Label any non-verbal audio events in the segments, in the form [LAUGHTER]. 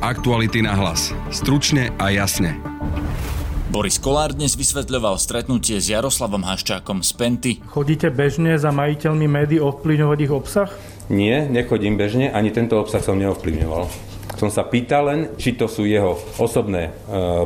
Aktuality na hlas. Stručne a jasne. Boris Kolár dnes vysvetľoval stretnutie s Jaroslavom Haščákom z Penty. Chodíte bežne za majiteľmi médií ovplyvňovať ich obsah? Nie, nechodím bežne, ani tento obsah som neovplyvňoval som sa pýtal len, či to sú jeho osobné e,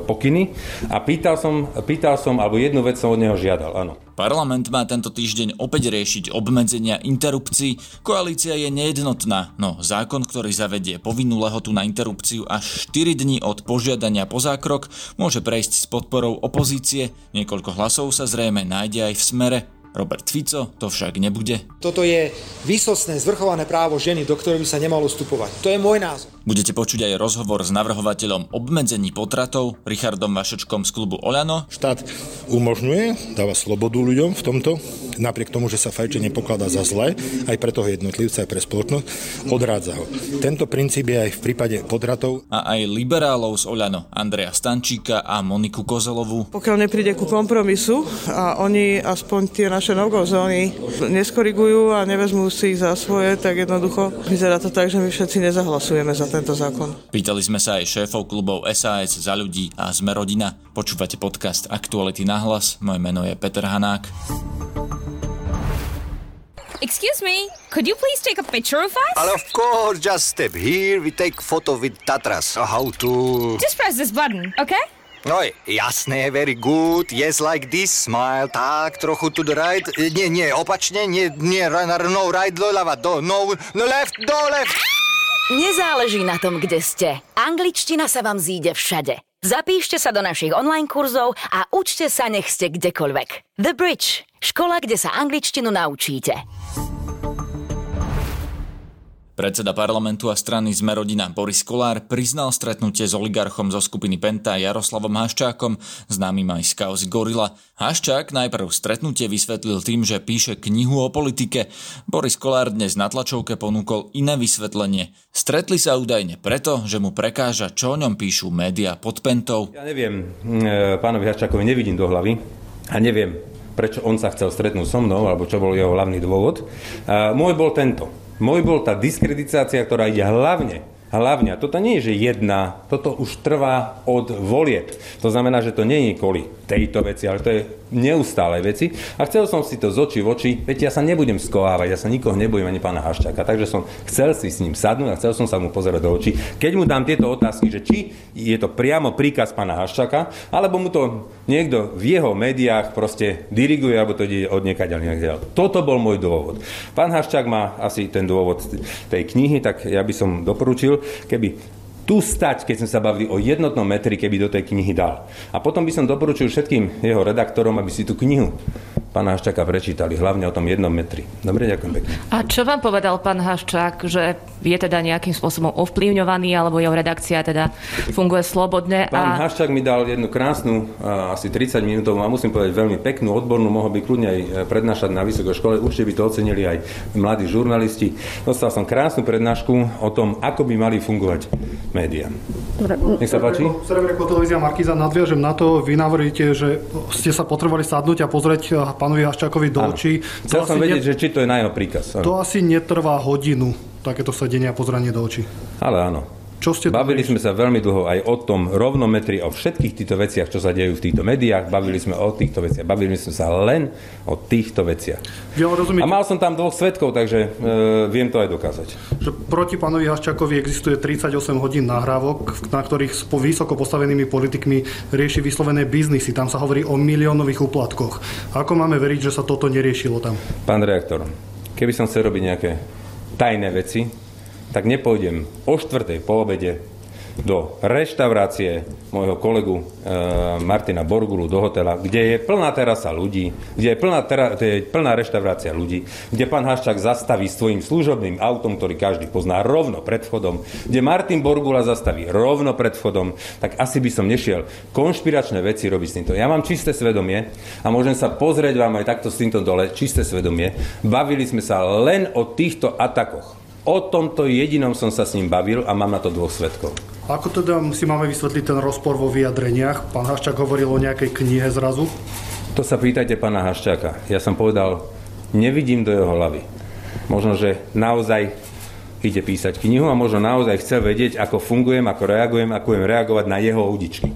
pokyny a pýtal som, pýtal som, alebo jednu vec som od neho žiadal, áno. Parlament má tento týždeň opäť riešiť obmedzenia interrupcií. Koalícia je nejednotná, no zákon, ktorý zavedie povinnú lehotu na interrupciu až 4 dní od požiadania po zákrok, môže prejsť s podporou opozície. Niekoľko hlasov sa zrejme nájde aj v smere. Robert Fico to však nebude. Toto je výsostné zvrchované právo ženy, do ktorého by sa nemalo vstupovať. To je môj názor. Budete počuť aj rozhovor s navrhovateľom obmedzení potratov Richardom Vašečkom z klubu Oľano. Štát umožňuje, dáva slobodu ľuďom v tomto, napriek tomu, že sa fajčenie pokladá za zlé, aj pre toho jednotlivca, aj pre spoločnosť, odrádza ho. Tento princíp je aj v prípade potratov. A aj liberálov z Oľano, Andreja Stančíka a Moniku Kozelovú. Pokiaľ nepríde ku kompromisu a oni aspoň tie naše naše no zóny neskorigujú a nevezmú si ich za svoje, tak jednoducho vyzerá to tak, že my všetci nezahlasujeme za tento zákon. Pýtali sme sa aj šéfov klubov SAS za ľudí a sme rodina. Počúvate podcast Aktuality na hlas. Moje meno je Peter Hanák. Excuse me, could you please take a picture of us? Well, of course, just step here. We take photo with Tatras. How to... Just press this button, okay? No jasné, very good. Yes, like this, smile. Tak, trochu to the right. Nie, nie, opačne, nie, nie, no right, doľava, do, no, no left, do left. Nezáleží na tom, kde ste. Angličtina sa vám zíde všade. Zapíšte sa do našich online kurzov a učte sa, nech ste kdekoľvek. The Bridge. Škola, kde sa angličtinu naučíte. Predseda parlamentu a strany Zmerodina Boris Kolár priznal stretnutie s oligarchom zo skupiny Penta Jaroslavom Haščákom, známym aj z kauzy Gorila. Haščák najprv stretnutie vysvetlil tým, že píše knihu o politike. Boris Kolár dnes na tlačovke ponúkol iné vysvetlenie. Stretli sa údajne preto, že mu prekáža, čo o ňom píšu médiá pod Pentou. Ja neviem, e, pánovi Haščákovi nevidím do hlavy a neviem, prečo on sa chcel stretnúť so mnou, alebo čo bol jeho hlavný dôvod. A môj bol tento. Môj bol tá diskreditácia, ktorá ide hlavne hlavne, a toto nie je, že jedna, toto už trvá od volieb. To znamená, že to nie je kvôli tejto veci, ale to je neustále veci. A chcel som si to z očí v oči, veď ja sa nebudem skovávať, ja sa nikoho nebojím ani pána Haščáka, takže som chcel si s ním sadnúť a chcel som sa mu pozerať do očí. Keď mu dám tieto otázky, že či je to priamo príkaz pána Haščáka, alebo mu to niekto v jeho médiách proste diriguje, alebo to ide od niekaď. Toto bol môj dôvod. Pán Haščák má asi ten dôvod tej knihy, tak ja by som doporučil, keby tu stať, keď sme sa bavili o jednotnom metri, keby do tej knihy dal. A potom by som doporučil všetkým jeho redaktorom, aby si tú knihu pána Haščáka prečítali, hlavne o tom jednom metri. Dobre, ďakujem pekne. A čo vám povedal pán Haščák, že je teda nejakým spôsobom ovplyvňovaný, alebo jeho redakcia teda funguje slobodne? Pán a... Haščák mi dal jednu krásnu, asi 30 minútovú, a musím povedať veľmi peknú, odbornú, mohol by kľudne aj e, prednášať na vysokej škole, určite by to ocenili aj mladí žurnalisti. Dostal som krásnu prednášku o tom, ako by mali fungovať médiá. Nech sa páči. Televízia Markiza nadviažem na to, vy navrhujete, že ste sa potrebovali sadnúť a pozrieť pánovi Haščákovi do očí. Chcel som vedieť, ne... že či to je na jeho príkaz. Áno. To asi netrvá hodinu, takéto sedenie a pozranie do očí. Ale áno. Čo ste Bavili sme sa veľmi dlho aj o tom rovnometri, o všetkých týchto veciach, čo sa dejú v týchto médiách. Bavili sme o týchto veciach. Bavili sme sa len o týchto veciach. Ja, A mal som tam dvoch svetkov, takže e, viem to aj dokázať. Že proti pánovi Haščakovi existuje 38 hodín nahrávok, na ktorých s vysoko postavenými politikmi rieši vyslovené biznisy. Tam sa hovorí o miliónových úplatkoch. Ako máme veriť, že sa toto neriešilo tam? Pán reaktor, keby som chcel robiť nejaké tajné veci, tak nepôjdem o štvrtej po obede do reštaurácie môjho kolegu e, Martina Borgulu do hotela, kde je plná terasa ľudí, kde je plná, tera, kde je plná reštaurácia ľudí, kde pán Haščák zastaví svojim služobným autom, ktorý každý pozná, rovno pred vchodom, kde Martin Borgula zastaví rovno pred vchodom, tak asi by som nešiel konšpiračné veci robiť s týmto. Ja mám čisté svedomie a môžem sa pozrieť vám aj takto s týmto dole, čisté svedomie. Bavili sme sa len o týchto atakoch O tomto jedinom som sa s ním bavil a mám na to dvoch svetkov. Ako teda si máme vysvetliť ten rozpor vo vyjadreniach? Pán Haščák hovoril o nejakej knihe zrazu. To sa pýtajte pána Haščáka. Ja som povedal, nevidím do jeho hlavy. Možno, že naozaj ide písať knihu a možno naozaj chce vedieť, ako fungujem, ako reagujem, ako budem reagovať na jeho udičky.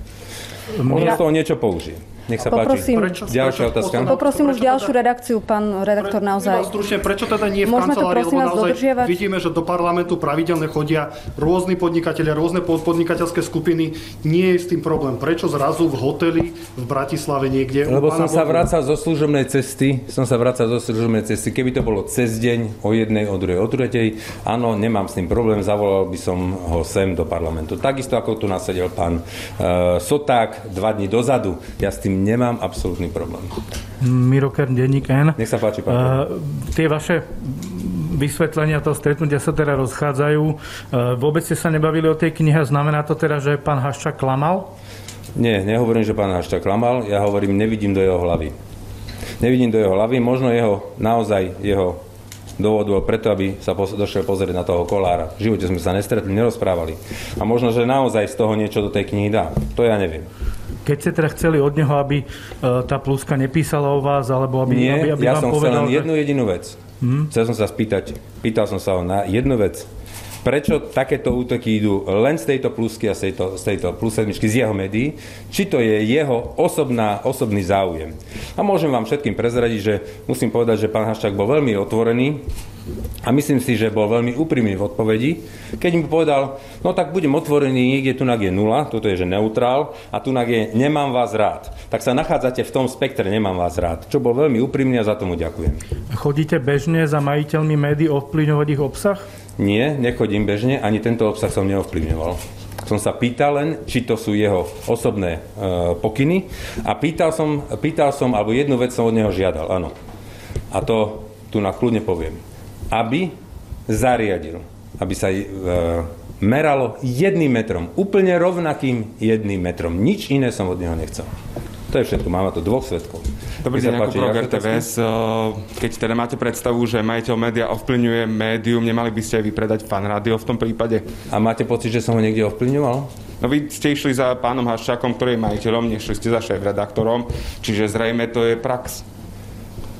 Možno z toho niečo použije. Nech sa Poprosím. páči. Ďalšia otázka. Poprosím už ďalšiu redakciu, pán redaktor, naozaj. Stručne, prečo teda nie v Môžeme kancelárii, lebo naozaj dodržiavať? vidíme, že do parlamentu pravidelne chodia rôzni podnikatelia, rôzne pod- podnikateľské skupiny. Nie je s tým problém. Prečo zrazu v hoteli v Bratislave niekde? Lebo som sa vracal zo služobnej cesty, som sa vracal zo služobnej cesty. Keby to bolo cez deň, o jednej, o druhej, o tretej, áno, nemám s tým problém, zavolal by som ho sem do parlamentu. Takisto ako tu nasadil pán uh, Soták dva dní dozadu. Ja s tým nemám absolútny problém. Miro Kern, denník N. Nech sa páči, pán. Uh, tie vaše vysvetlenia toho stretnutia sa teda rozchádzajú. Uh, vôbec ste sa nebavili o tej knihe. Znamená to teda, že pán Haščák klamal? Nie, nehovorím, že pán Haščák klamal, ja hovorím, nevidím do jeho hlavy. Nevidím do jeho hlavy, možno jeho, naozaj jeho dôvod bol preto, aby sa došiel pozrieť na toho kolára. V živote sme sa nestretli, nerozprávali. A možno, že naozaj z toho niečo do tej knihy dá. To ja neviem. Keď ste teda chceli od neho, aby uh, tá pluska nepísala o vás, alebo aby, Nie, aby, aby ja vám som chcel povedal, len že... jednu jedinú vec. Hm? Chcel som sa spýtať, pýtal som sa ho na jednu vec. Prečo takéto útoky idú len z tejto plusky a z tejto, z tejto plus sedmičky, z jeho médií? Či to je jeho osobná, osobný záujem? A môžem vám všetkým prezradiť, že musím povedať, že pán Haščák bol veľmi otvorený a myslím si, že bol veľmi úprimný v odpovedi, keď mi povedal, no tak budem otvorený, niekde tunak je nula, toto je že neutrál, a tunak je nemám vás rád. Tak sa nachádzate v tom spektre nemám vás rád, čo bol veľmi úprimný a za tomu ďakujem. Chodíte bežne za majiteľmi médií ovplyvňovať ich obsah? Nie, nechodím bežne, ani tento obsah som neovplyvňoval. Som sa pýtal len, či to sú jeho osobné e, pokyny a pýtal som, pýtal som, alebo jednu vec som od neho žiadal, áno. A to tu na kľudne poviem. Aby zariadil, aby sa e, meralo jedným metrom, úplne rovnakým jedným metrom. Nič iné som od neho nechcel. To je všetko, máme tu dvoch svetkov. Dobrý deň, Rok, ďalšie RTVS. Keď teda máte predstavu, že majiteľ média ovplyvňuje médium, nemali by ste aj vypredať fan rádio v tom prípade? A máte pocit, že som ho niekde ovplyvňoval? No vy ste išli za pánom Haščákom, ktorý je majiteľom, nešli ste za šéf-redaktorom, čiže zrejme to je prax.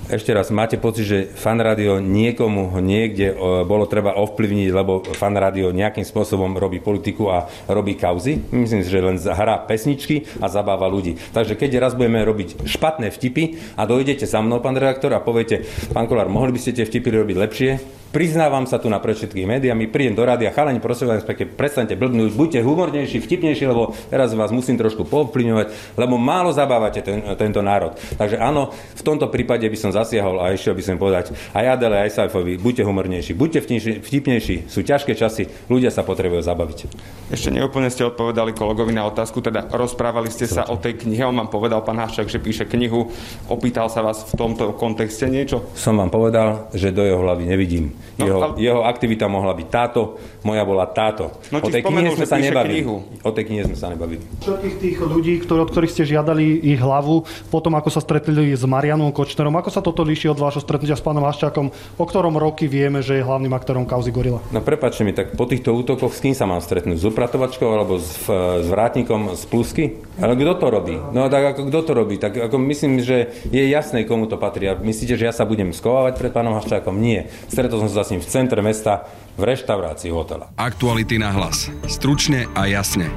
Ešte raz, máte pocit, že fan rádio niekomu niekde e, bolo treba ovplyvniť, lebo fan rádio nejakým spôsobom robí politiku a robí kauzy? Myslím si, že len hrá pesničky a zabáva ľudí. Takže keď raz budeme robiť špatné vtipy a dojdete za mnou, pán redaktor, a poviete, pán Kolár, mohli by ste tie vtipy robiť lepšie? Priznávam sa tu na pred všetkými médiami, prídem do rádia, chalani, prosím vás, pekne, prestaňte blbnúť, buďte humornejší, vtipnejší, lebo teraz vás musím trošku povplyvňovať, lebo málo zabávate ten, tento národ. Takže áno, v tomto prípade by som zasiahol a ešte by som povedať aj Adele, aj Saifovi, buďte humornejší, buďte vtipnejší, sú ťažké časy, ľudia sa potrebujú zabaviť. Ešte neúplne ste odpovedali kolegovi na otázku, teda rozprávali ste sa o tej knihe, on vám povedal pán Haščák, že píše knihu, opýtal sa vás v tomto kontexte niečo? Som vám povedal, že do jeho hlavy nevidím. No, jeho, ale- jeho aktivita mohla byť táto, moja bola táto. No, o tej knihe sme sa nebavili. knihu. O tej knihe sme sa nebavili. Všetkých tých ľudí, ktorý, od ktorých ste žiadali ich hlavu, potom ako sa stretli s Marianom Kočnerom, ako sa toto líši od vášho stretnutia s pánom Haščákom, o ktorom roky vieme, že je hlavným aktorom kauzy Gorila? No prepáčte mi, tak po týchto útokoch s kým sa mám stretnúť? S upratovačkou alebo s, s vrátnikom z plusky? Ale kto to robí? No tak ako kto to robí? Tak ako myslím, že je jasné, komu to patrí. A myslíte, že ja sa budem skovávať pred pánom Haščákom? Nie. Stretol som sa s ním v centre mesta v reštaurácii hotela. Aktuality na hlas. Stručne a jasne.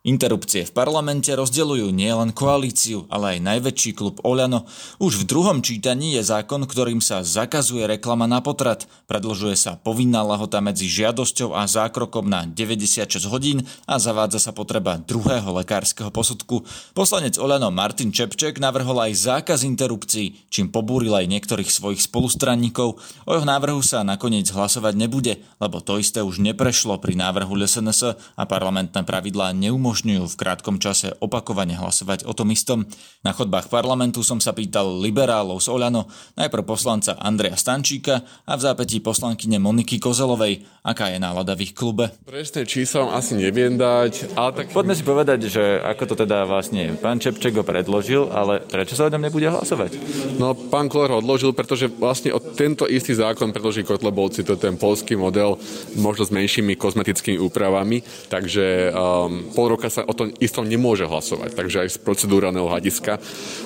Interrupcie v parlamente rozdeľujú nielen koalíciu, ale aj najväčší klub Oľano. Už v druhom čítaní je zákon, ktorým sa zakazuje reklama na potrat. Predlžuje sa povinná lahota medzi žiadosťou a zákrokom na 96 hodín a zavádza sa potreba druhého lekárskeho posudku. Poslanec Oľano Martin Čepček navrhol aj zákaz interrupcií, čím pobúril aj niektorých svojich spolustranníkov. O jeho návrhu sa nakoniec hlasovať nebude, lebo to isté už neprešlo pri návrhu LSNS a parlamentné pravidlá neumožňujú v krátkom čase opakovane hlasovať o tom istom. Na chodbách parlamentu som sa pýtal liberálov z Oľano, najprv poslanca Andreja Stančíka a v zápätí poslankyne Moniky Kozelovej, aká je nálada v ich klube. Presné číslo asi neviem dať, ale tak... Poďme si povedať, že ako to teda vlastne pán Čepček ho predložil, ale prečo sa o ňom nebude hlasovať? No, pán Kolár ho odložil, pretože vlastne o tento istý zákon predloží Kotlebovci, to je ten polský model, možno s menšími kozmetickými úpravami, takže um, pol roka sa o tom istom nemôže hlasovať, takže aj z procedúraného hľadiska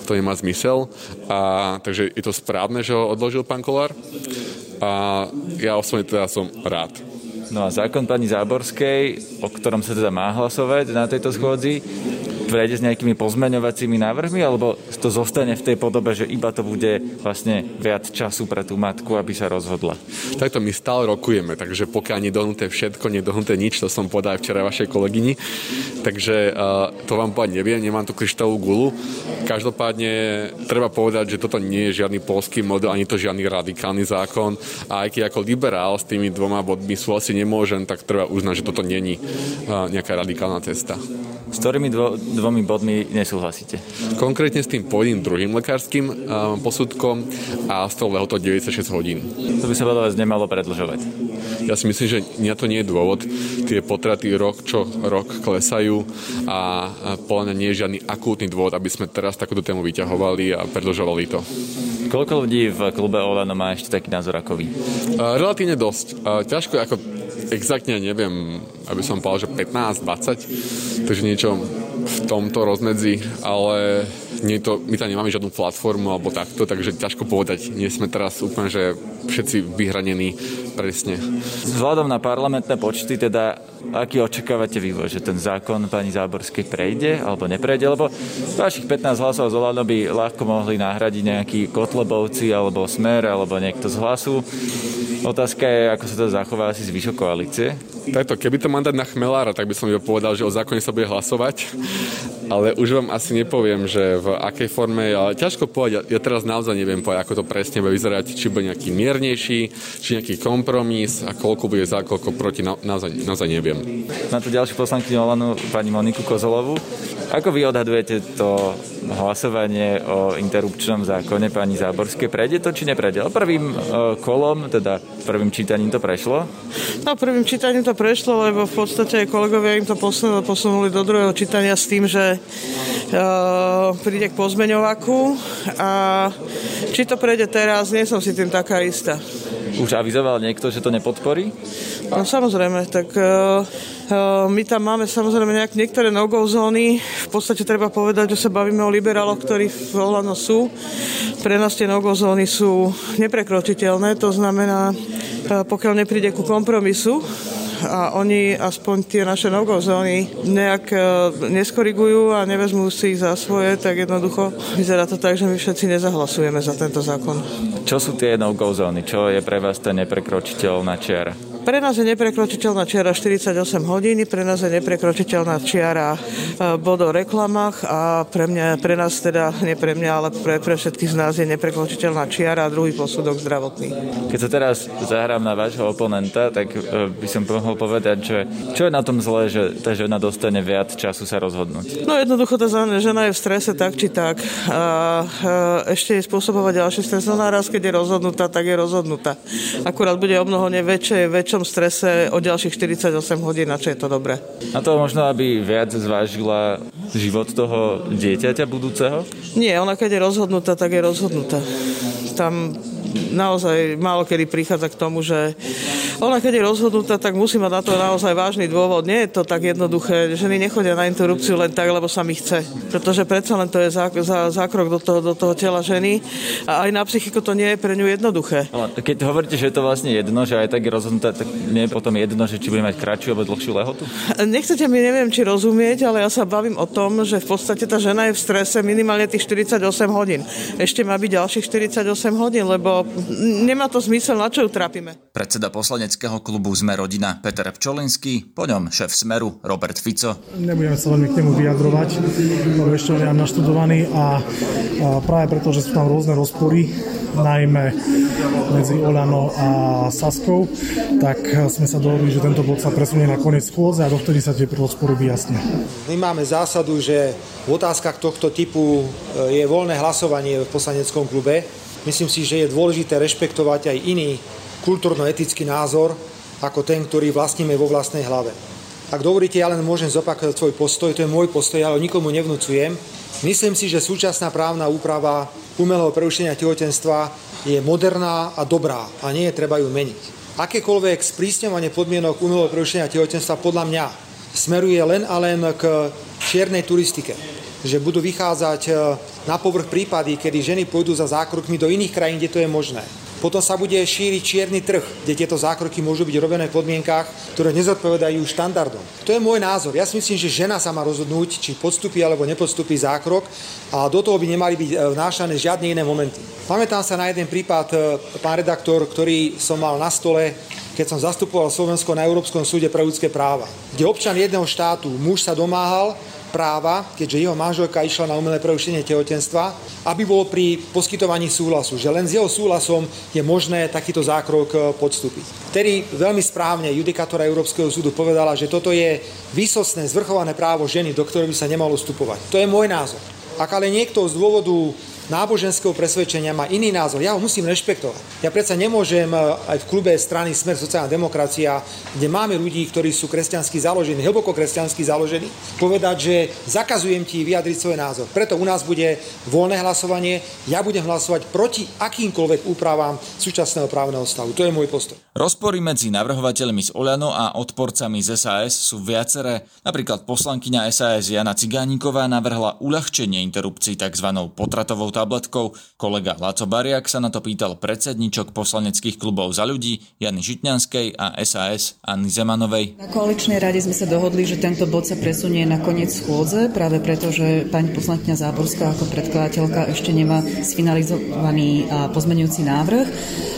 to nemá zmysel. A, takže je to správne, že ho odložil pán Kolár. a ja osobne teda som rád. No a zákon pani Záborskej, o ktorom sa teda má hlasovať na tejto schôdzi, prejde s nejakými pozmeňovacími návrhmi, alebo to zostane v tej podobe, že iba to bude vlastne viac času pre tú matku, aby sa rozhodla? Takto my stále rokujeme, takže pokiaľ nedohnuté všetko, nedohnuté nič, to som povedal včera vašej kolegyni, takže uh, to vám povedať neviem, nemám tu kryštálovú gulu. Každopádne treba povedať, že toto nie je žiadny polský model, ani to žiadny radikálny zákon a aj keď ako liberál s tými dvoma bodmi súhlasiť nemôžem, tak treba uznať, že toto není nejaká radikálna cesta. S ktorými dvo, dvomi bodmi nesúhlasíte? Konkrétne s tým pôvodným druhým lekárským uh, posudkom a s tou lehotou 96 hodín. To by sa podľa vás nemalo predlžovať? Ja si myslím, že na to nie je dôvod. Tie potraty rok čo rok klesajú a podľa mňa nie je žiadny akútny dôvod, aby sme teraz takúto tému vyťahovali a predlžovali to. Koľko ľudí v klube Olano má ešte taký názor ako vy? Uh, relatívne dosť. Uh, ťažko, ako exaktne neviem, aby som povedal, že 15, 20, takže niečo v tomto rozmedzi, ale nie to, my tam nemáme žiadnu platformu alebo takto, takže ťažko povedať. Nie sme teraz úplne, že všetci vyhranení presne. Vzhľadom na parlamentné počty, teda aký očakávate vývoj, že ten zákon pani Záborskej prejde alebo neprejde, lebo vašich 15 hlasov z Olano by ľahko mohli nahradiť nejakí Kotlebovci alebo Smer alebo niekto z hlasu. Otázka je, ako sa to zachová asi zvyšok koalície. Takto, keby to dať na chmelára, tak by som iba povedal, že o zákone sa bude hlasovať, ale už vám asi nepoviem, že v akej forme, ale ťažko povedať, ja teraz naozaj neviem povedať, ako to presne bude vyzerať, či bude nejaký miernejší, či nejaký kompromis a koľko bude za, koľko proti, na, naozaj, naozaj neviem. Na to ďalšiu poslankyňu Olanu, pani Moniku Kozolovu. Ako vy odhadujete to hlasovanie o interrupčnom zákone pani Záborskej? Prejde to, či neprejde? O prvým kolom, teda prvým čítaním to prešlo? No, prvým čítaním to prešlo, lebo v podstate kolegovia im to posunuli, do druhého čítania s tým, že uh, príde k pozmeňovaku a či to prejde teraz, nie som si tým taká istá. Už avizoval niekto, že to nepodporí? No samozrejme, tak uh, uh, my tam máme samozrejme nejak, niektoré no-go zóny. V podstate treba povedať, že sa bavíme o liberáloch, ktorí v Olano sú. Pre nás tie no-go zóny sú neprekročiteľné, to znamená, uh, pokiaľ nepríde ku kompromisu, a oni aspoň tie naše no-go zóny nejak neskorigujú a nevezmú si ich za svoje, tak jednoducho vyzerá to tak, že my všetci nezahlasujeme za tento zákon. Čo sú tie no-go zóny? Čo je pre vás tá neprekročiteľná čiara? Pre nás je neprekročiteľná čiara 48 hodín, pre nás je neprekročiteľná čiara bod o reklamách a pre, mňa, pre nás teda, nie pre mňa, ale pre, pre všetkých z nás je neprekročiteľná čiara a druhý posudok zdravotný. Keď sa teraz zahrám na vášho oponenta, tak by som mohol povedať, že čo je na tom zlé, že tá žena dostane viac času sa rozhodnúť? No jednoducho tá žena je v strese tak či tak a, a ešte je spôsobovať ďalší stres. No naraz, keď je rozhodnutá, tak je rozhodnutá. Akurát bude o mnoho väčšie, väčšie väčšom strese o ďalších 48 hodín, na čo je to dobré. A to možno, aby viac zvážila život toho dieťaťa budúceho? Nie, ona keď je rozhodnutá, tak je rozhodnutá. Tam naozaj málo kedy prichádza k tomu, že ona keď je rozhodnutá, tak musí mať na to naozaj vážny dôvod. Nie je to tak jednoduché. Ženy nechodia na interrupciu len tak, lebo sa mi chce. Pretože predsa len to je zá, zá, zákrok do toho, do toho tela ženy. A aj na psychiku to nie je pre ňu jednoduché. Ale keď hovoríte, že je to vlastne jedno, že aj tak je rozhodnutá, tak nie je potom jedno, že či bude mať kratšiu alebo dlhšiu lehotu? Nechcete mi, neviem, či rozumieť, ale ja sa bavím o tom, že v podstate tá žena je v strese minimálne tých 48 hodín. Ešte má byť ďalších 48 hodín, lebo nemá to zmysel, na čo ju trápime. Predseda poslaneckého klubu Sme rodina Peter Pčolinský, po ňom šéf Smeru Robert Fico. Nebudeme sa veľmi k nemu vyjadrovať, lebo ešte nemám naštudovaný a, a práve preto, že sú tam rôzne rozpory, najmä medzi Olano a Saskou, tak sme sa dohodli, že tento bod sa presunie na koniec schôdze a dovtedy sa tie rozpory vyjasnia. My máme zásadu, že v otázkach tohto typu je voľné hlasovanie v poslaneckom klube. Myslím si, že je dôležité rešpektovať aj iný kultúrno-etický názor ako ten, ktorý vlastníme vo vlastnej hlave. Ak dovolíte, ja len môžem zopakovať svoj postoj, to je môj postoj, ale nikomu nevnúcujem. Myslím si, že súčasná právna úprava umelého prerušenia tehotenstva je moderná a dobrá a nie je treba ju meniť. Akékoľvek sprísňovanie podmienok umelého prerušenia tehotenstva podľa mňa smeruje len a len k čiernej turistike že budú vychádzať na povrch prípady, kedy ženy pôjdu za zákrokmi do iných krajín, kde to je možné. Potom sa bude šíriť čierny trh, kde tieto zákroky môžu byť robené v podmienkách, ktoré nezodpovedajú štandardom. To je môj názor. Ja si myslím, že žena sa má rozhodnúť, či podstupí alebo nepodstupí zákrok a do toho by nemali byť e, vnášané žiadne iné momenty. Pamätám sa na jeden prípad, e, pán redaktor, ktorý som mal na stole, keď som zastupoval Slovensko na Európskom súde pre ľudské práva, kde občan jedného štátu, muž sa domáhal práva, keďže jeho manželka išla na umelé prerušenie tehotenstva, aby bol pri poskytovaní súhlasu, že len s jeho súhlasom je možné takýto zákrok e, podstúpiť. Vtedy veľmi správne judikatora Európskeho súdu povedala, že toto je výsostné, zvrchované právo ženy, do ktorého by sa nemalo vstupovať. To je môj názor. Ak ale niekto z dôvodu náboženského presvedčenia má iný názor. Ja ho musím rešpektovať. Ja predsa nemôžem e, aj v klube strany Smer sociálna demokracia, kde máme ľudí, ktorí sú kresťansky založení, hlboko kresťansky založení, povedať, že zakazujem ti vyjadriť svoj názor. Preto u nás bude voľné hlasovanie. Ja budem hlasovať proti akýmkoľvek úpravám súčasného právneho stavu. To je môj postoj. Rozpory medzi navrhovateľmi z Oľano a odporcami z SAS sú viaceré. Napríklad poslankyňa SAS Jana Cigániková navrhla uľahčenie interrupcií tzv. potratovou tabletkou. Kolega Laco Bariak sa na to pýtal predsedničok poslaneckých klubov za ľudí Jany Žitňanskej a SAS Anny Zemanovej. Na koaličnej rade sme sa dohodli, že tento bod sa presunie na koniec schôdze, práve preto, že pani poslankyňa Záborská ako predkladateľka ešte nemá sfinalizovaný pozmenujúci návrh.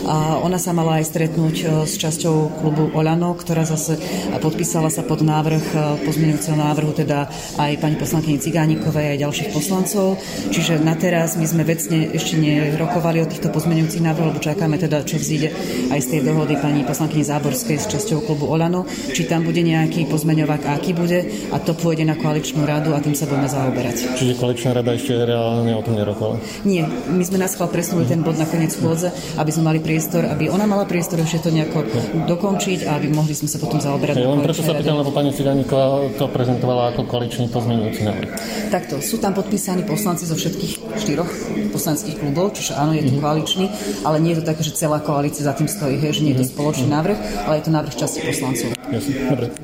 A ona sa mala aj stretnúť e, s časťou klubu Olano, ktorá zase podpísala sa pod návrh e, pozmenujúceho návrhu, teda aj pani poslankyni Cigánikovej, aj ďalších poslancov. Čiže na teraz my sme vecne ešte nerokovali o týchto pozmeňujúcich návrhoch, lebo čakáme teda, čo vzíde aj z tej dohody pani poslankyni Záborskej s časťou klubu Olano, či tam bude nejaký pozmeňovák, aký bude a to pôjde na koaličnú radu a tým sa budeme zaoberať. Čiže koaličná rada ešte reálne o tom nerokovala? Nie, my sme schvál presunuli ten bod na koniec schôdze, aby sme mali priestor, aby ona mala priestor ešte to nejako dokončiť a aby mohli sme sa potom zaoberať. Ja len preto sa pýtam, lebo pani Ciganíková to prezentovala ako koaličný pozmeňujúci návrh. Takto, sú tam podpísaní poslanci zo všetkých štyroch poslaneckých klubov, čiže áno, je to mm-hmm. koaličný, ale nie je to také, že celá koalícia za tým stojí, hej, že nie je to mhm. spoločný návrh, ale je to návrh časti poslancov. Jasne.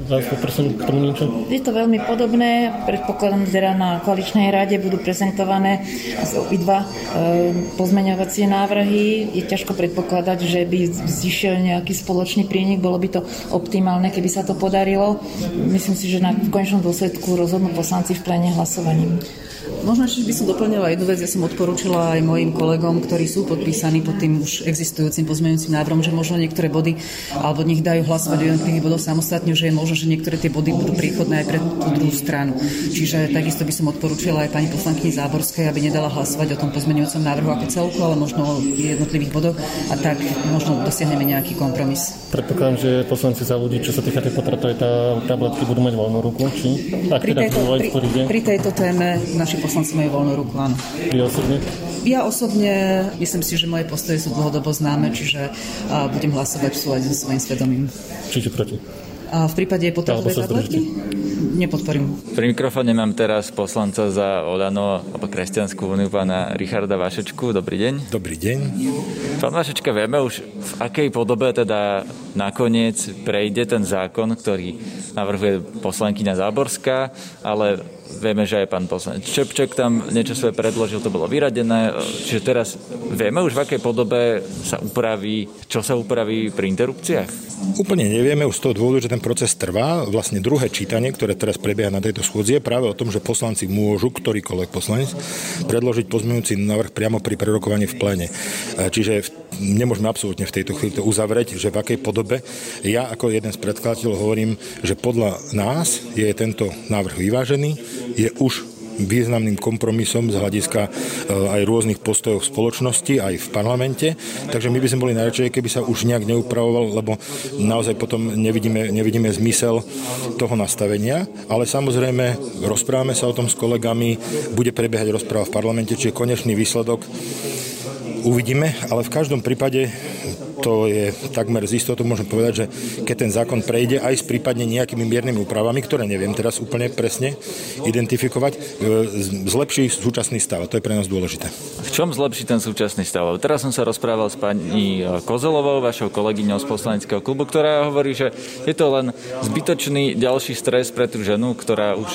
Dobre, poprosím k tomu niečo. Je to veľmi podobné, predpokladám, že na koaličnej rade budú prezentované obidva e, pozmeňovacie návrhy. Je ťažko predpokladať, že by zišiel nejaký spoločný prienik, bolo by to optimálne, keby sa to podarilo. Myslím si, že na konečnom dôsledku rozhodnú poslanci v plene hlasovaním. Možno ešte by som doplnila jednu vec. Ja som odporúčila aj mojim kolegom, ktorí sú podpísaní pod tým už existujúcim pozmeňujúcim návrhom, že možno niektoré body alebo nech dajú hlasovať o jednotlivých bodoch samostatne, že je možno, že niektoré tie body budú príchodné aj pre tú druhú stranu. Čiže takisto by som odporúčila aj pani poslankyni Záborskej, aby nedala hlasovať o tom pozmeňujúcom návrhu ako celku, ale možno o jednotlivých bodoch a tak možno dosiahneme nejaký kompromis. Predpokladám, že poslanci za ľudí, čo sa týka tej potratovej tabletky, budú mať voľnú ruku, či? Ak pri, teda tejto, pri, pri tejto téme naši poslanci majú voľnú ruku, áno. Vy osobne? Ja osobne myslím si, že moje postoje sú dlhodobo známe, čiže budem hlasovať v súlade so svojím svedomím. Čiže proti? A v prípade potratovej tabletky? Nepodporím. Pri mikrofóne mám teraz poslanca za Olano alebo Kresťanskú úniu pána Richarda Vašečku. Dobrý deň. Dobrý deň. Pán Vašečka, vieme už v akej podobe teda nakoniec prejde ten zákon, ktorý navrhuje poslankyňa Záborská, ale Vieme, že aj pán poslanec Čepček tam niečo svoje predložil, to bolo vyradené. Čiže teraz vieme už v akej podobe sa upraví, čo sa upraví pri interrupciách? Úplne nevieme už z toho dôvodu, že ten proces trvá. Vlastne druhé čítanie, ktoré teraz prebieha na tejto schôdzi, je práve o tom, že poslanci môžu, ktorýkoľvek poslanec, predložiť pozmeňujúci návrh priamo pri prerokovaní v plene. Čiže nemôžeme absolútne v tejto chvíli to uzavrieť, že v akej podobe. Ja ako jeden z predkladateľov hovorím, že podľa nás je tento návrh vyvážený, je už významným kompromisom z hľadiska e, aj rôznych postojov v spoločnosti, aj v parlamente. Takže my by sme boli najradšej, keby sa už nejak neupravoval, lebo naozaj potom nevidíme, nevidíme zmysel toho nastavenia. Ale samozrejme, rozprávame sa o tom s kolegami, bude prebiehať rozpráva v parlamente, čiže konečný výsledok uvidíme, ale v každom prípade to je takmer z istotou môžem povedať, že keď ten zákon prejde aj s prípadne nejakými miernymi úpravami, ktoré neviem teraz úplne presne identifikovať, e, zlepší súčasný stav. To je pre nás dôležité. V čom zlepší ten súčasný stav? Teraz som sa rozprával s pani e, Kozelovou, vašou kolegyňou z poslaneckého klubu, ktorá hovorí, že je to len zbytočný ďalší stres pre tú ženu, ktorá už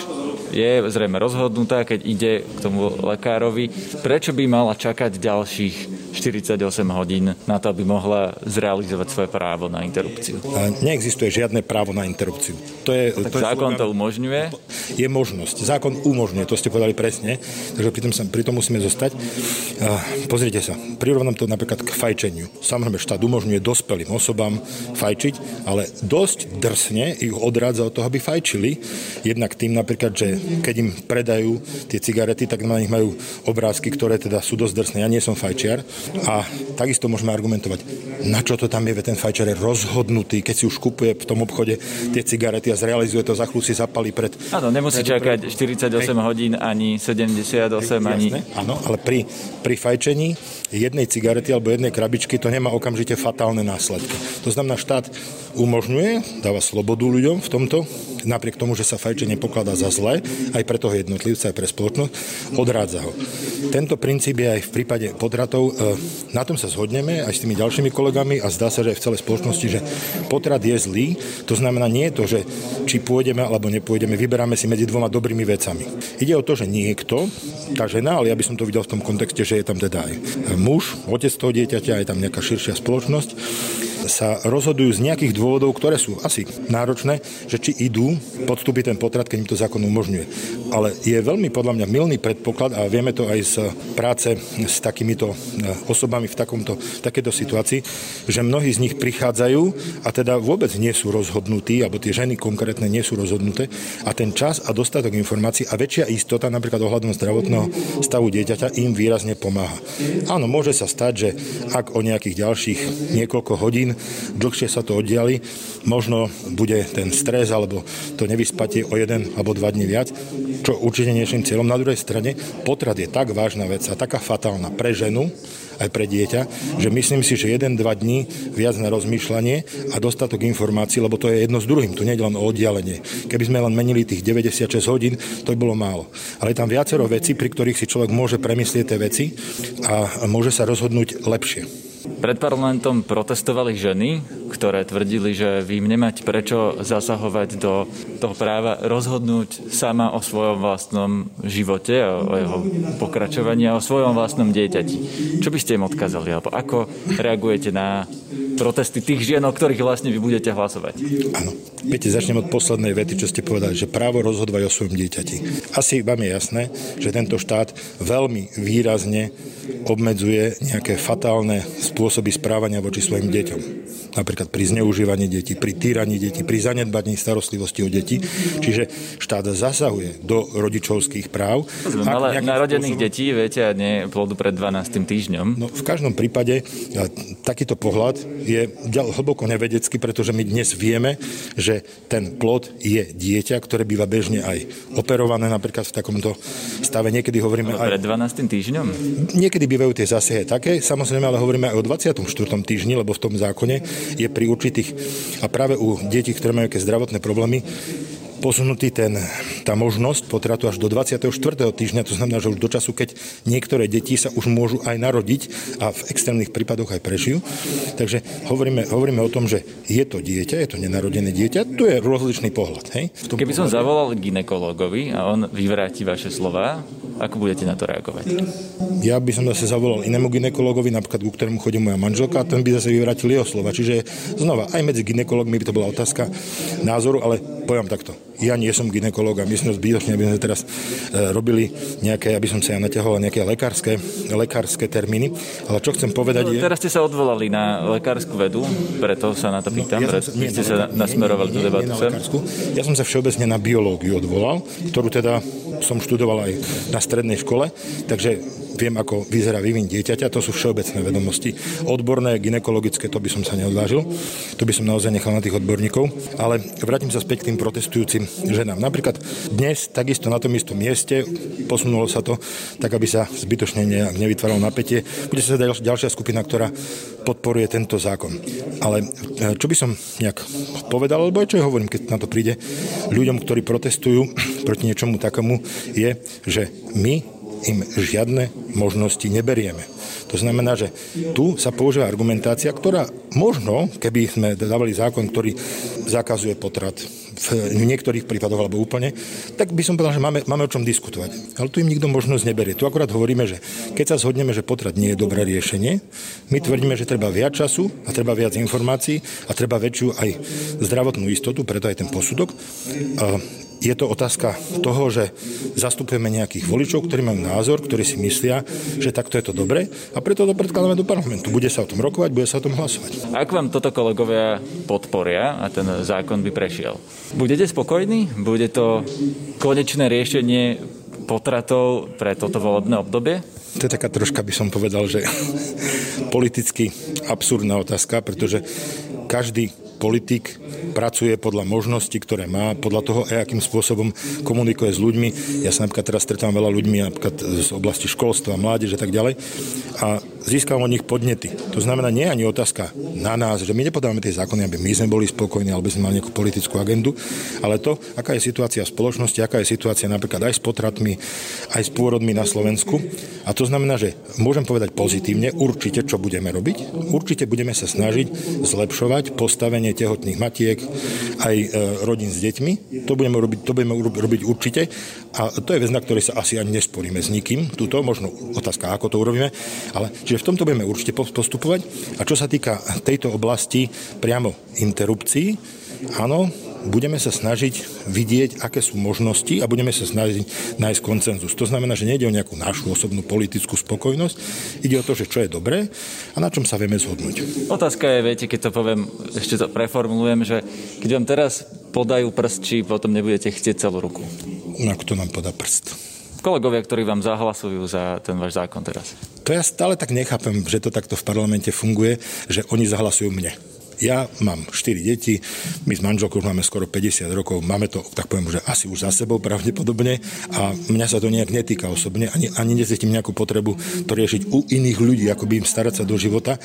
je zrejme rozhodnutá, keď ide k tomu lekárovi. Prečo by mala čakať ďalších 48 hodín na to, aby mohla zrealizovať svoje právo na interrupciu. Neexistuje žiadne právo na interrupciu. To je, tak to je zákon to umožňuje? Je možnosť. Zákon umožňuje, to ste povedali presne, takže pri tom, sa, pri tom musíme zostať. Pozrite sa, prirovnám to napríklad k fajčeniu. Samozrejme, štát umožňuje dospelým osobám fajčiť, ale dosť drsne ich odrádza od toho, aby fajčili. Jednak tým napríklad, že keď im predajú tie cigarety, tak na nich majú obrázky, ktoré teda sú dosť drsné. Ja nie som fajčiar a takisto môžeme argumentovať, na čo to tam je, ten fajčiar je rozhodnutý, keď si už kupuje v tom obchode tie cigarety a zrealizuje to, za si zapalí pred... Áno, nemusí pred, čakať 48 hej. hodín ani 78 hej, ani... áno, ale pri, pri fajčení jednej cigarety alebo jednej krabičky to nemá okamžite fatálne následky. To znamená, štát umožňuje, dáva slobodu ľuďom v tomto, napriek tomu, že sa fajčenie pokladá za zlé, aj pre toho jednotlivca, aj pre spoločnosť, odrádza ho. Tento princíp je aj v prípade potratov, e, na tom sa zhodneme aj s tými ďalšími kolegami a zdá sa, že aj v celej spoločnosti, že potrat je zlý, to znamená nie je to, že či pôjdeme alebo nepôjdeme, vyberáme si medzi dvoma dobrými vecami. Ide o to, že niekto, tá žena, ale ja by som to videl v tom kontexte, že je tam teda aj muž, otec toho dieťaťa, je tam nejaká širšia spoločnosť, sa rozhodujú z nejakých dôvodov, ktoré sú asi náročné, že či idú podstúpiť ten potrat, keď im to zákon umožňuje. Ale je veľmi podľa mňa milný predpoklad a vieme to aj z práce s takýmito e, osobami v takomto, takéto situácii, že mnohí z nich prichádzajú a teda vôbec nie sú rozhodnutí, alebo tie ženy konkrétne nie sú rozhodnuté a ten čas a dostatok informácií a väčšia istota napríklad ohľadom zdravotného stavu dieťaťa im výrazne pomáha. Áno, môže sa stať, že ak o nejakých ďalších niekoľko hodín dlhšie sa to oddiali, možno bude ten stres alebo to nevyspatie o jeden alebo dva dní viac, čo určite niečím cieľom. Na druhej strane potrat je tak vážna vec a taká fatálna pre ženu, aj pre dieťa, že myslím si, že jeden, dva dní viac na rozmýšľanie a dostatok informácií, lebo to je jedno s druhým, tu nie je len o oddialenie. Keby sme len menili tých 96 hodín, to by bolo málo. Ale je tam viacero vecí, pri ktorých si človek môže premyslieť tie veci a môže sa rozhodnúť lepšie. Pred parlamentom protestovali ženy, ktoré tvrdili, že vy im nemáte prečo zasahovať do toho práva rozhodnúť sama o svojom vlastnom živote, o jeho pokračovaní a o svojom vlastnom dieťati. Čo by ste im odkázali? Alebo ako reagujete na protesty tých žien, o ktorých vlastne vy budete hlasovať? Áno. Viete, začnem od poslednej vety, čo ste povedali, že právo rozhodovať o svojom dieťati. Asi vám je jasné, že tento štát veľmi výrazne obmedzuje nejaké fatálne spôsoby správania voči svojim deťom. Napríklad pri zneužívaní detí, pri týraní detí, pri zanedbaní starostlivosti o deti. Čiže štát zasahuje do rodičovských práv. Ale narodených spôsobom... detí, viete, a nie plodu pred 12. týždňom. No, v každom prípade takýto pohľad je hlboko nevedecký, pretože my dnes vieme, že ten plod je dieťa, ktoré býva bežne aj operované napríklad v takomto stave. Niekedy hovoríme ale. Pred 12. týždňom? Niekedy bývajú tie zásahy také, samozrejme, ale hovoríme aj o 24. týždni, lebo v tom zákone je pri určitých, a práve u detí, ktoré majú nejaké zdravotné problémy, posunutý ten, tá možnosť potratu až do 24. týždňa, to znamená, že už do času, keď niektoré deti sa už môžu aj narodiť a v extrémnych prípadoch aj prežijú. Takže hovoríme, hovoríme o tom, že je to dieťa, je to nenarodené dieťa, tu je rozličný pohľad. Hej? V tom Keby pohľade... som zavolal ginekologovi a on vyvráti vaše slova, ako budete na to reagovať? Ja by som zase zavolal inému ginekologovi, napríklad ku ktorému chodí moja manželka, a ten by zase vyvrátil jeho slova. Čiže znova, aj medzi ginekologmi by to bola otázka názoru, ale poviem takto ja nie som ginekolog a myslím, že zbytočne, aby sme teraz e, robili nejaké, aby som sa ja natiahol nejaké lekárske, lekárske termíny. Ale čo chcem povedať no, je... Teraz ste sa odvolali na lekárskú vedu, preto sa na to no, pýtam, no, ja som, nie, ste sa nasmerovali tú debatu sem. Ja som sa všeobecne na biológiu odvolal, ktorú teda som študoval aj na strednej škole, takže viem, ako vyzerá vývin dieťaťa, to sú všeobecné vedomosti. Odborné, ginekologické, to by som sa neodvážil, to by som naozaj nechal na tých odborníkov, ale vrátim sa späť k tým protestujúcim ženám. Napríklad dnes, takisto na tom istom mieste, posunulo sa to tak, aby sa zbytočne nevytváralo napätie. Bude sa ďalšia, ďalšia skupina, ktorá podporuje tento zákon. Ale e, čo by som nejak povedal, alebo aj čo hovorím, keď na to príde, ľuďom, ktorí protestujú [CLEARS THROAT] proti niečomu takomu, je, že my im žiadne možnosti neberieme. To znamená, že tu sa používa argumentácia, ktorá možno, keby sme dávali zákon, ktorý zakazuje potrat v niektorých prípadoch alebo úplne, tak by som povedal, že máme, máme o čom diskutovať. Ale tu im nikto možnosť neberie. Tu akorát hovoríme, že keď sa zhodneme, že potrat nie je dobré riešenie, my tvrdíme, že treba viac času a treba viac informácií a treba väčšiu aj zdravotnú istotu, preto aj ten posudok je to otázka toho, že zastupujeme nejakých voličov, ktorí majú názor, ktorí si myslia, že takto je to dobre a preto to predkladáme do parlamentu. Bude sa o tom rokovať, bude sa o tom hlasovať. Ak vám toto kolegovia podporia a ten zákon by prešiel, budete spokojní? Bude to konečné riešenie potratov pre toto volebné obdobie? To je taká troška, by som povedal, že [LAUGHS] politicky absurdná otázka, pretože každý politik pracuje podľa možností, ktoré má, podľa toho, aj akým spôsobom komunikuje s ľuďmi. Ja sa napríklad teraz stretám veľa ľuďmi napríklad z oblasti školstva, mládeže a tak ďalej a získam od nich podnety. To znamená, nie je ani otázka na nás, že my nepodávame tie zákony, aby my sme boli spokojní, alebo sme mali nejakú politickú agendu, ale to, aká je situácia v spoločnosti, aká je situácia napríklad aj s potratmi, aj s pôrodmi na Slovensku. A to znamená, že môžem povedať pozitívne, určite, čo budeme robiť. Určite budeme sa snažiť zlepšovať postavenie tehotných matiek, aj e, rodín s deťmi. To budeme robiť, to budeme robiť určite. A to je vec, na ktorej sa asi ani nesporíme s nikým. Tuto možno otázka, ako to urobíme. Ale, čiže v tomto budeme určite postupovať. A čo sa týka tejto oblasti priamo interrupcií, áno, budeme sa snažiť vidieť, aké sú možnosti a budeme sa snažiť nájsť koncenzus. To znamená, že nejde o nejakú našu osobnú politickú spokojnosť, ide o to, že čo je dobré a na čom sa vieme zhodnúť. Otázka je, viete, keď to poviem, ešte to preformulujem, že keď vám teraz podajú prst, či potom nebudete chcieť celú ruku. No, kto nám podá prst? kolegovia, ktorí vám zahlasujú za ten váš zákon teraz? To ja stále tak nechápem, že to takto v parlamente funguje, že oni zahlasujú mne. Ja mám 4 deti, my s manželkou už máme skoro 50 rokov, máme to, tak poviem, že asi už za sebou pravdepodobne a mňa sa to nejak netýka osobne, ani, ani necítim nejakú potrebu to riešiť u iných ľudí, ako by im starať sa do života.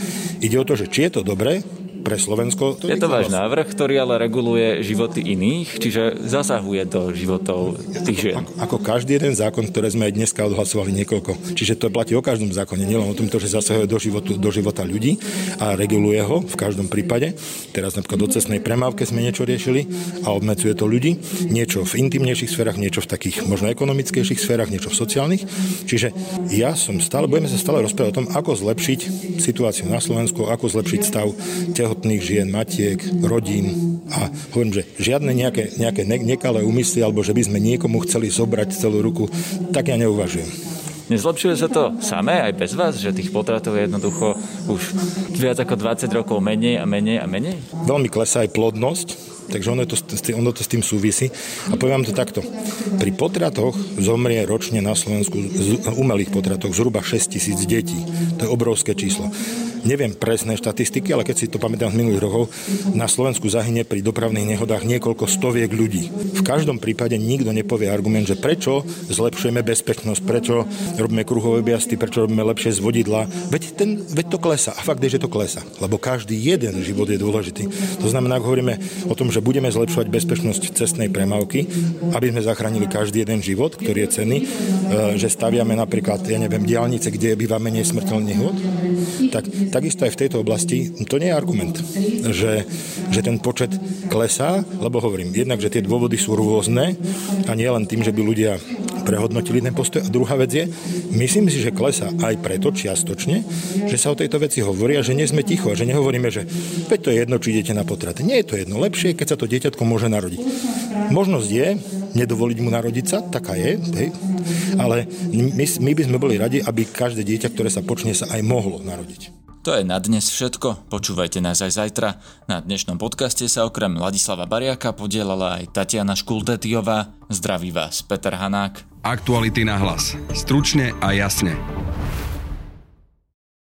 Ide o to, že či je to dobré, pre Slovensko. To je to váš návrh, ktorý ale reguluje životy iných, čiže zasahuje do životov tých žien. Ako, ako každý jeden zákon, ktoré sme aj dneska odhlasovali niekoľko. Čiže to platí o každom zákone, nielen o tomto, že zasahuje do, životu, do života ľudí a reguluje ho v každom prípade. Teraz napríklad do cestnej premávke sme niečo riešili a obmedzuje to ľudí. Niečo v intimnejších sférach, niečo v takých možno ekonomickejších sférach, niečo v sociálnych. Čiže ja som stále, budeme sa stále rozprávať o tom, ako zlepšiť situáciu na Slovensku, ako zlepšiť stav teho tehotných žien, matiek, rodín a hovorím, že žiadne nejaké, nejaké ne- nekalé úmysly alebo že by sme niekomu chceli zobrať celú ruku, tak ja neuvažujem. Nezlepšuje sa to samé aj bez vás, že tých potratov je jednoducho už viac ako 20 rokov menej a menej a menej? Veľmi klesá aj plodnosť, takže ono to, ono to s tým súvisí. A poviem vám to takto. Pri potratoch zomrie ročne na Slovensku, umelých potratoch, zhruba 6 tisíc detí. To je obrovské číslo neviem presné štatistiky, ale keď si to pamätám z minulých rokov, na Slovensku zahynie pri dopravných nehodách niekoľko stoviek ľudí. V každom prípade nikto nepovie argument, že prečo zlepšujeme bezpečnosť, prečo robíme kruhové objazdy, prečo robíme lepšie z vodidla. Veď, ten, veď to klesa. A fakt je, že to klesa. Lebo každý jeden život je dôležitý. To znamená, ak hovoríme o tom, že budeme zlepšovať bezpečnosť cestnej premávky, aby sme zachránili každý jeden život, ktorý je cenný, e, že staviame napríklad, ja neviem, diálnice, kde býva menej smrteľných hod, tak takisto aj v tejto oblasti to nie je argument, že, že ten počet klesá, lebo hovorím, jednak, že tie dôvody sú rôzne a nie len tým, že by ľudia prehodnotili ten postoj. A druhá vec je, myslím si, že klesá aj preto čiastočne, že sa o tejto veci hovorí a že nie sme ticho a že nehovoríme, že veď to je jedno, či idete na potrat. Nie je to jedno. Lepšie, keď sa to dieťatko môže narodiť. Možnosť je nedovoliť mu narodiť sa, taká je, hej. ale my, my by sme boli radi, aby každé dieťa, ktoré sa počne, sa aj mohlo narodiť. To je na dnes všetko, počúvajte nás aj zajtra. Na dnešnom podcaste sa okrem Ladislava Bariaka podielala aj Tatiana Škultetiová. Zdraví vás Peter Hanák. Aktuality na hlas. Stručne a jasne.